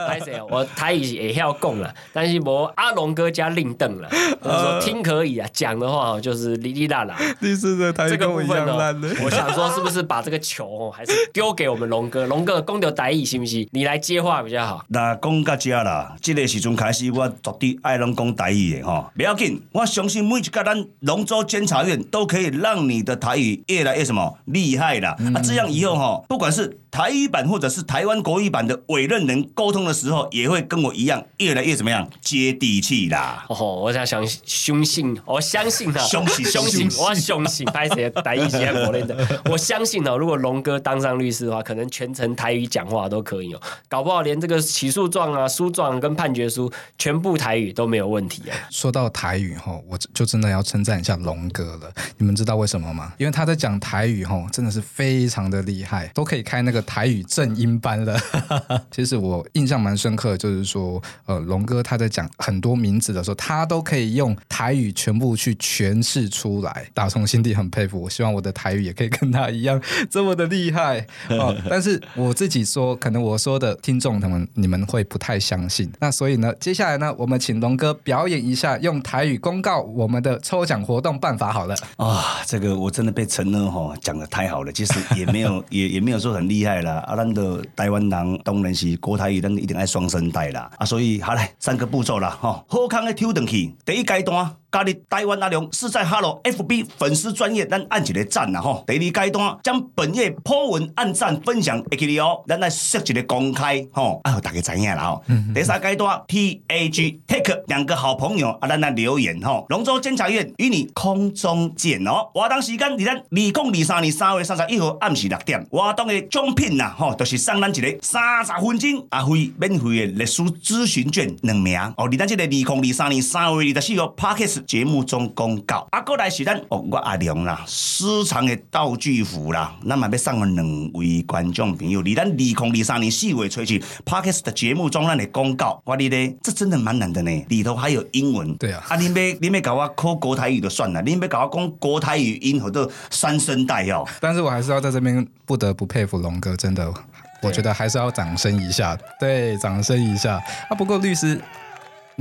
拍谁啊？我台语也要供了，但是我阿龙哥加令邓了，说听可以啊，讲的话就是哩哩啦啦。第四的台语跟我一样烂的，我想说是不是把这个球哦，还是丢给我们龙哥？龙哥公牛台语行不行？你来接话比较好。那讲到这啦，这个时阵开始，我绝对爱拢讲台语的哈，不要紧，我相信每一个咱龙州监察院都可以让你的台语越来越什么厉害啦。啊，这样以后哈，不管是台语版或者是台湾国语版的委任人沟通的时候，也会跟我一样越来越怎么样接地气啦。哦，我想相相信，我相信啊，相信相信，我相信拍谁台语写国内的，我相信哦，如果龙哥当上律师的话，可能全程台语讲话都可以哦，搞不好连这个起诉状啊、诉状跟判决书全部台语都没有问题啊。说到台语哈，我就真的要称赞一下龙哥了。你们知道为什么吗？因为他在讲台语哈，真的是非常的厉害，都可以开那个台语正音班了。其实我印象蛮深刻，就是说，呃，龙哥他在讲很多名字的时候，他都可以用台语全部去诠释出来，打从心底很佩服。我希望我的台语也可以跟他一样 这么的厉害哦。但是我自己说，可能我说的听众他们你们会不太相信。那所以呢，接下来呢，我们请龙哥表演一下用台语公告我们的抽奖活动办法好了。啊，这个我真的被陈乐哈讲的太好了，其实也没有 也也没有说很厉害啦。啊，咱的台湾人当然是国台语，咱一定爱双声带啦。啊，所以好嘞三个步骤啦，吼，好康的抽上去，第一阶段。加入台湾阿龙是在 Hello FB 粉丝专业，咱按一个赞啦吼。第二阶段将本页 po 文按赞分享，A K D O，咱来设一个公开吼，啊，大家知影啦吼。第三阶段 T A G Take 两个好朋友啊，咱来留言吼。龙州监察院与你空中见哦。活动时间伫咱二零二三年三月三十一号暗时六点。活动的奖品呐吼，就是送咱一个三十分钟啊费免费的历史咨询券两名哦。伫咱这个二零二三年三月二十四号 Parkes。节目中公告，啊，过来是咱哦，我阿良啦，私藏的道具服啦，那么要送个两位观众朋友，离咱二零二三年四月吹去 Parkes 的节目中那里公告，我哩咧，这真的蛮难的呢，里头还有英文，对啊，啊，你要你要搞我考国台语就算了，你要搞我讲国台语音和这三声带哦，但是我还是要在这边不得不佩服龙哥，真的，我觉得还是要掌声一下，对，掌声一下。啊，不过律师。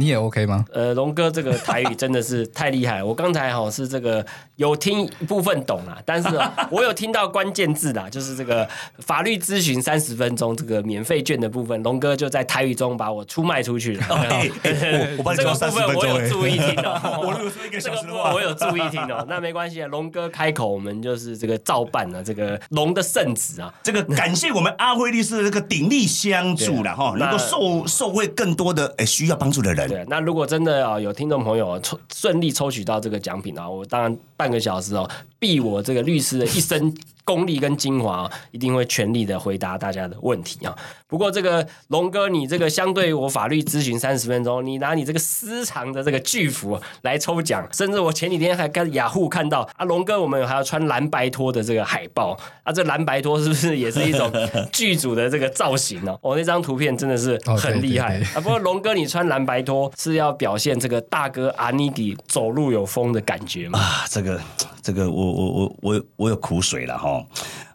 你也 OK 吗？呃，龙哥这个台语真的是太厉害。我刚才好是这个有听部分懂啦，但是我有听到关键字啦，就是这个法律咨询三十分钟这个免费券的部分，龙哥就在台语中把我出卖出去了。我帮你做三十分，我有注意听哦。我有注意听哦。那没关系，龙哥开口，我们就是这个照办了。这个龙的圣旨啊，这个感谢我们阿辉律师这个鼎力相助了哈，能够受受惠更多的哎需要帮助的人。对，那如果真的啊有听众朋友抽顺利抽取到这个奖品啊，我当然半个小时哦，毙我这个律师的一生功力跟精华，一定会全力的回答大家的问题啊。不过这个龙哥，你这个相对我法律咨询三十分钟，你拿你这个私藏的这个巨幅来抽奖，甚至我前几天还跟雅虎看到啊，龙哥我们还要穿蓝白拖的这个海报啊，这蓝白拖是不是也是一种剧组的这个造型呢？哦，那张图片真的是很厉害啊。不过龙哥，你穿蓝白拖是要表现这个大哥阿尼迪走路有风的感觉吗？啊，这个这个，我我我我我有苦水了哈。all.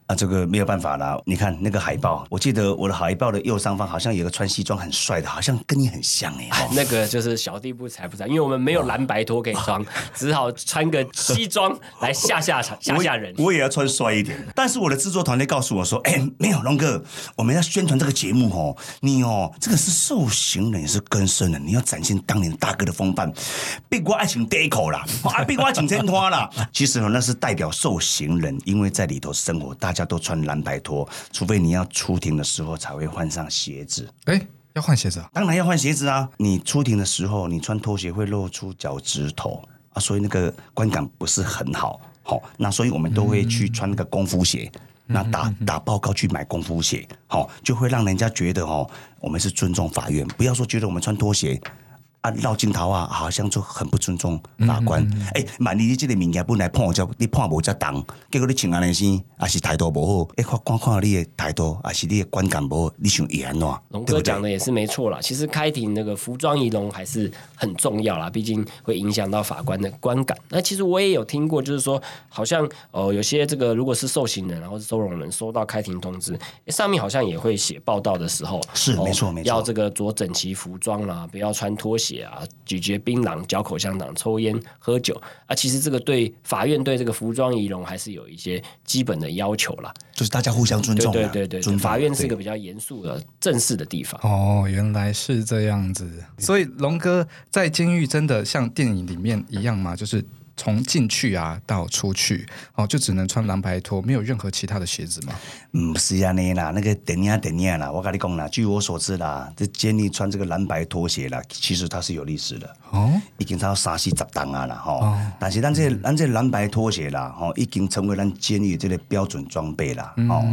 啊，这个没有办法啦。你看那个海报，我记得我的海报的右上方好像有个穿西装很帅的，好像跟你很像哎。那个就是小弟不才不才，因为我们没有蓝白拖可以装，只好穿个西装来吓吓场吓吓人。我也要穿帅一点。但是我的制作团队告诉我说：“哎，没有龙哥，我们要宣传这个节目哦，你哦，这个是受刑人，也是更生人，你要展现当年大哥的风范。别过爱情第一口啦，啊，别过爱情天花啦。其实哦，那是代表受刑人，因为在里头生活大。大家都穿蓝白拖，除非你要出庭的时候才会换上鞋子。哎，要换鞋子啊？当然要换鞋子啊！你出庭的时候，你穿拖鞋会露出脚趾头啊，所以那个观感不是很好。好，那所以我们都会去穿那个功夫鞋，那打打报告去买功夫鞋，好，就会让人家觉得哦，我们是尊重法院，不要说觉得我们穿拖鞋。啊，绕镜头啊，好像就很不尊重法官。哎，万一你这个物件本来判就你判无则重，结果你请安尼先，还是态度不好。哎，看光看你的态度，还是你的观感不好，你想演喏？龙哥讲的也是没错啦。其实开庭那个服装仪容还是很重要啦，毕竟会影响到法官的观感。那其实我也有听过，就是说，好像哦，有些这个如果是受刑人，然后是收容人，收到开庭通知，上面好像也会写报道的时候，是没错没错，要这个着整齐服装啦，不要穿拖鞋啊，咀嚼槟榔、嚼口香糖、抽烟、喝酒啊。其实这个对法院对这个服装仪容还是有一些基本的要求啦，就是大家互相尊重。对对对对，法院是一个比较严肃的正式的地方。哦，原来是这样子。所以龙哥在监狱真的像电影里面一样吗？就是。从进去啊到出去哦，就只能穿蓝白拖，没有任何其他的鞋子吗？嗯，是啊，那啦，那个等下等下啦，我跟你讲啦，据我所知啦，这监狱穿这个蓝白拖鞋啦，其实它是有历史的哦，已经超三四十档啊啦哦。但是咱这咱这蓝白拖鞋啦，哈，已经成为咱监狱这个标准装备啦。哦，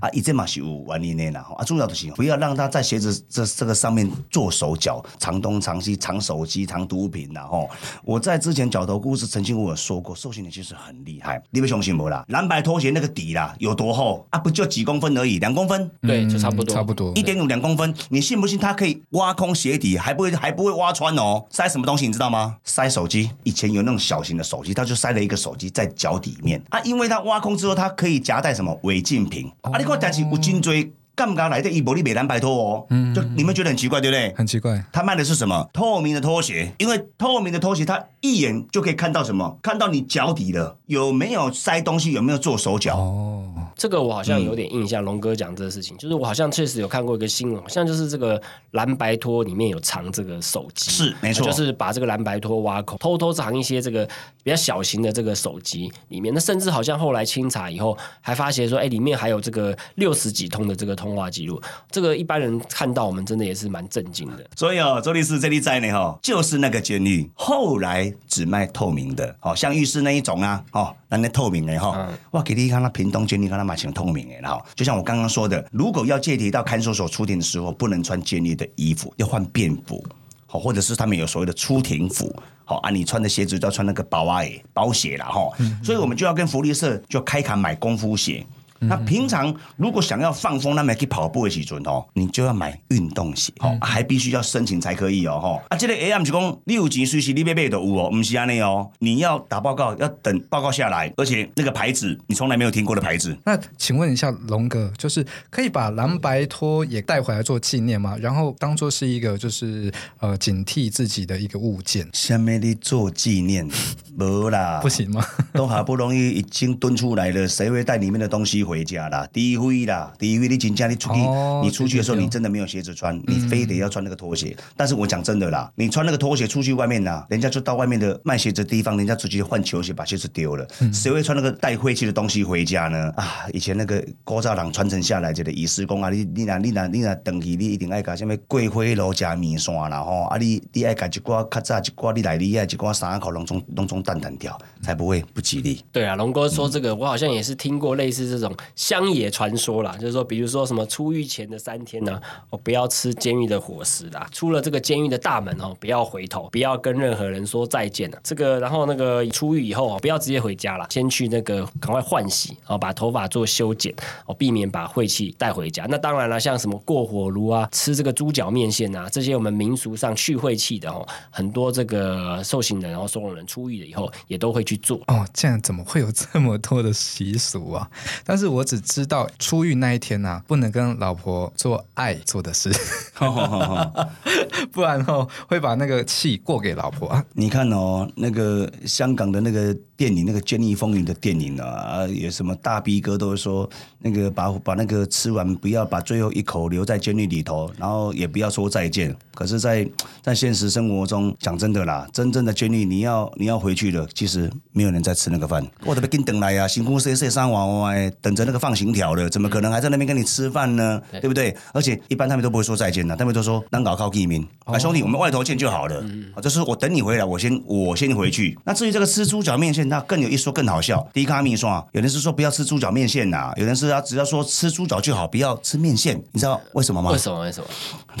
啊，一这嘛是有原因的啦。啊，重要的是不要让他在鞋子这这个上面做手脚，藏东藏西，藏手机，藏毒品啦。哦，我在之前角头故事曾。我有说过，受刑人其实很厉害，你不相信不啦？蓝白拖鞋那个底啦有多厚啊？不就几公分而已，两公分，对，就差不多，差不多一点五两公分。你信不信它可以挖空鞋底，还不会还不会挖穿哦？塞什么东西你知道吗？塞手机。以前有那种小型的手机，它就塞了一个手机在脚底面啊，因为它挖空之后，它可以夹带什么违禁品啊？你看，但是有颈椎。干嘛来的伊伯利美蓝白拖哦，嗯就你们觉得很奇怪对不对？很奇怪。他卖的是什么？透明的拖鞋，因为透明的拖鞋，他一眼就可以看到什么？看到你脚底的有没有塞东西，有没有做手脚？哦，这个我好像有点印象。龙哥讲这个事情，就是我好像确实有看过一个新闻，好像就是这个蓝白拖里面有藏这个手机，是没错，就是把这个蓝白拖挖空，偷偷藏一些这个比较小型的这个手机里面。那甚至好像后来清查以后，还发现说，哎，里面还有这个六十几通的这个通。通话记录，这个一般人看到我们真的也是蛮震惊的。所以哦，周律师这里在呢哈，就是那个监狱后来只卖透明的，哦，像浴室那一种啊，哦，那那透明的哈，哇，给你看那屏东监狱看他买成透明的哈，就像我刚刚说的，如果要借题到看守所出庭的时候，不能穿监狱的衣服，要换便服，好，或者是他们有所谓的出庭服，好，啊，你穿的鞋子就要穿那个薄袜包鞋了哈，所以我们就要跟福利社就开卡买功夫鞋。那平常如果想要放风，那么去跑步的时阵哦，你就要买运动鞋，哦，还必须要申请才可以哦，哈。啊，这个 AM 是讲你有钱随时你买买都有哦，不是安尼哦，你要打报告要等报告下来，而且那个牌子你从来没有听过的牌子。那请问一下龙哥，就是可以把蓝白拖也带回来做纪念吗？然后当做是一个就是呃警惕自己的一个物件。下面的做纪念，没啦，不行吗？都好不容易已经蹲出来了，谁会带里面的东西？回家啦，第一回啦，第一回你真正你出去，哦你出去的时候你真的没有鞋子穿，你非得要穿那个拖鞋。但是我讲真的啦，你穿那个拖鞋出去外面呐，人家就到外面的卖鞋子的地方，人家直接换球鞋把鞋子丢了，谁会穿那个带晦气的东西回家呢？啊，以前那个古早人传承下来这个仪式讲啊，你你若你若你若等去，你一定爱搞什么桂花楼加面线啦吼，啊你你爱搞一寡较早一寡你来你爱一寡衫裤拢总拢总淡淡掉，才不会不吉利。对啊，龙哥说这个，我好像也是听过类似这种乡野传说啦，就是说，比如说什么出狱前的三天呢、哦，不要吃监狱的伙食啦，出了这个监狱的大门哦，不要回头，不要跟任何人说再见了。这个，然后那个出狱以后哦，不要直接回家了，先去那个赶快换洗哦，把头发做修剪哦，避免把晦气带回家。那当然了，像什么过火炉啊，吃这个猪脚面线啊，这些我们民俗上去晦气的哦，很多这个受刑人然后收容人出狱了以后，也都会去做。哦，这样怎么会有这么多的习俗啊？但是我只知道出狱那一天呐、啊，不能跟老婆做爱做的事，不然哦会把那个气过给老婆啊。你看哦，那个香港的那个电影，那个《监狱风云》的电影啊，啊，有什么大逼哥都会说，那个把把那个吃完，不要把最后一口留在监狱里头，然后也不要说再见。可是在，在现实生活中，讲真的啦，真正的监狱，你要你要回去了，其实没有人在吃那个饭。我都被跟等来呀，辛苦谁谁上网哇，等着那个放行条的，怎么可能还在那边跟你吃饭呢？对不对？而且一般他们都不会说再见的，他们都说难搞靠地名，啊兄弟，我们外头见就好了。啊，就是我等你回来，我先我先回去。那至于这个吃猪脚面线，那更有一说更好笑。低卡米说啊，有人是说不要吃猪脚面线呐、有人是要只要说吃猪脚就好，不要吃面线。你知道为什么吗？为什么？为什么？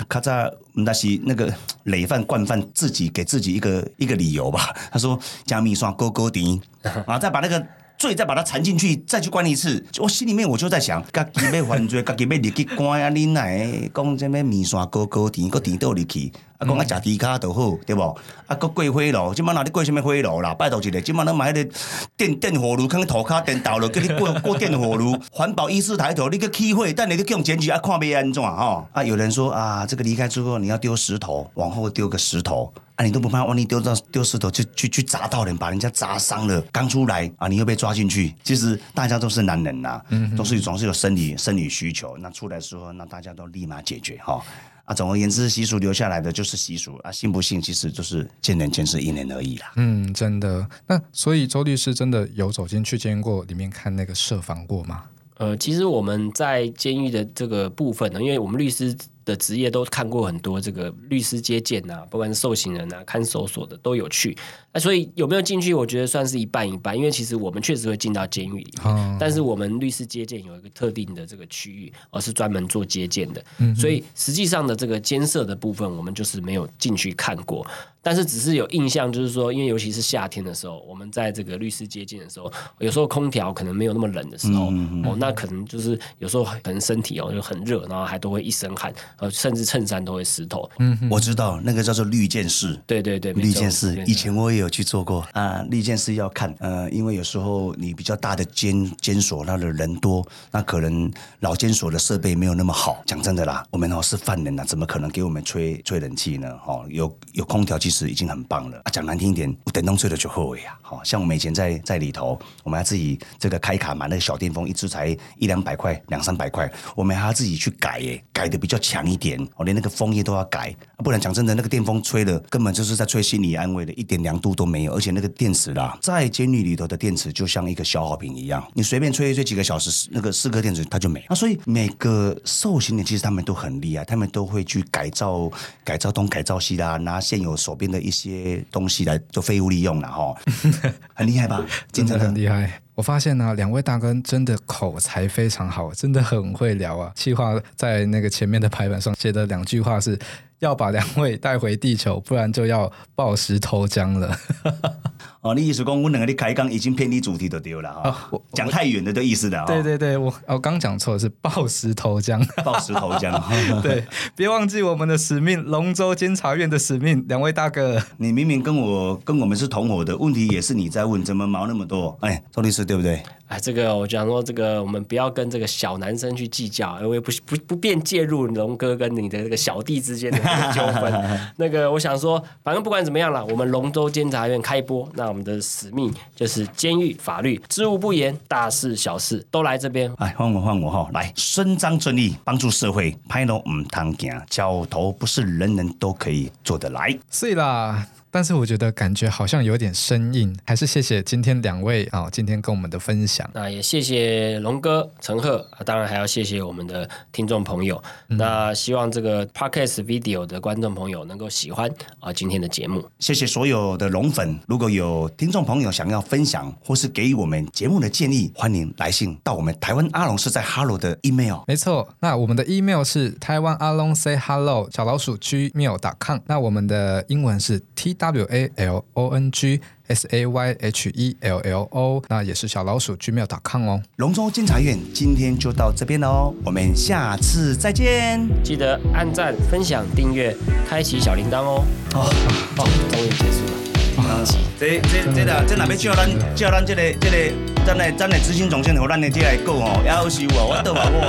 咔嚓，那是那个累犯惯犯自己给自己一个一个理由吧。他说加蜜蒜勾勾丁，啊，再把那个。罪再把它缠进去，再去关一次。我心里面我就在想，家己要犯罪，家己要入去关啊！你奶讲这么面线高高甜，个甜到入去，啊，讲啊食猪骹就好，对无？啊，搁过火炉，即摆哪里过什么火炉啦？拜托一个，即摆咱买迄个电电火炉，放涂骹电倒了，叫你过过电火炉。环保意识抬头，你个起火，但你去用检举啊，看要安怎吼？啊，有人说啊，这个离开之后你要丢石头，往后丢个石头。啊，你都不怕万一丢到丢石头，就去去砸到人，把人家砸伤了，刚出来啊，你又被抓进去。其实大家都是男人呐、嗯都是总是有生理生理需求。那出来时候，那大家都立马解决哈。啊，总而言之，习俗留下来的就是习俗啊，信不信其实就是见仁见智，因人而异啦。嗯，真的。那所以周律师真的有走进去监狱过里面看那个设防过吗？呃，其实我们在监狱的这个部分呢，因为我们律师的职业都看过很多这个律师接见啊，不管是受刑人啊、看守所的都有去。那所以有没有进去，我觉得算是一半一半，因为其实我们确实会进到监狱里面，哦但是我们律师接见有一个特定的这个区域，而是专门做接见的，所以实际上的这个监舍的部分，我们就是没有进去看过。但是只是有印象，就是说，因为尤其是夏天的时候，我们在这个律师接近的时候，有时候空调可能没有那么冷的时候，哦，那可能就是有时候可能身体哦就很热，然后还都会一身汗，呃，甚至衬衫都会湿透。嗯，我知道那个叫做绿箭式。对对对，绿箭式没，错以前我也有去做过啊。绿箭式要看，呃，因为有时候你比较大的监监所，那的人多，那可能老监所的设备没有那么好。讲真的啦，我们哦是犯人呐，怎么可能给我们吹吹冷气呢？哦，有有空调其实是已经很棒了。啊，讲难听一点，我等动吹的就后悔呀。好、像我们以前在在里头，我们还自己这个开卡买那个小电风，一支才一两百块、两三百块，我们还要自己去改耶，改的比较强一点，我、连那个风叶都要改，不然讲真的，那个电风吹的根本就是在吹心理安慰的，一点凉度都没有，而且那个电池啦，在监狱里头的电池就像一个消耗品一样，你随便吹一吹几个小时，那个四颗电池它就没了。那所以每个受刑人其实他们都很厉害，他们都会去改造、改造东、改造西啦，拿现有手边的一些东西来做废物利用了哈，很厉害吧？真的很厉害。我发现呢、两位大哥真的口才非常好，真的很会聊啊。计划在那个前面的排版上写的两句话是要把两位带回地球，不然就要抱石头浆了。哦，你意思讲我两个你开讲已经偏离主题就丢了哈啊我，讲太远的的意思的哈，对对对，我我刚讲错，是抱石头浆。抱石头浆。对，别忘记我们的使命，龙舟监察院的使命。两位大哥，你明明跟我跟我们是同伙的，问题也是你在问，怎么毛那么多？哎，周律师对不对？哎，这个我讲说，这个我们不要跟这个小男生去计较，因为不不不便介入龙哥跟你的这个小弟之间的 纠纷。那个，我想说，反正不管怎么样了，我们龙州监察院开播，那我们的使命就是监狱法律，知无不言，大事小事都来这边。哎，换我换我哈，来伸张正义，帮助社会，拍龙唔贪行，脚头不是人人都可以做得来。是啦。但是我觉得感觉好像有点生硬，还是谢谢今天两位啊，今天跟我们的分享。那也谢谢龙哥陈赫，当然还要谢谢我们的听众朋友。那希望这个 podcast video 的观众朋友能够喜欢啊今天的节目。谢谢所有的龙粉，如果有听众朋友想要分享或是给予我们节目的建议，欢迎来信到我们台湾阿龙是在 Hello 的 email。没错，那我们的 email 是台湾阿龙 say hello 小老鼠 gmail.com。那我们的英文是 t。W A L O N G S A Y H E L L O，那也是小老鼠 gmail.com 哦。龙州监察院今天就到这边喽，我们下次再见。记得按赞、分享、订阅、开启小铃铛哦。哦哦，终于结束了。啊，这这这啦，这若要叫咱叫咱这个这个咱的咱的执行总监和咱的这来过哦，要求我，我倒话我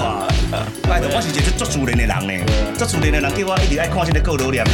啊，拜托，我是一个做自然的人呢，做自然的人叫我一直爱看这个过流量。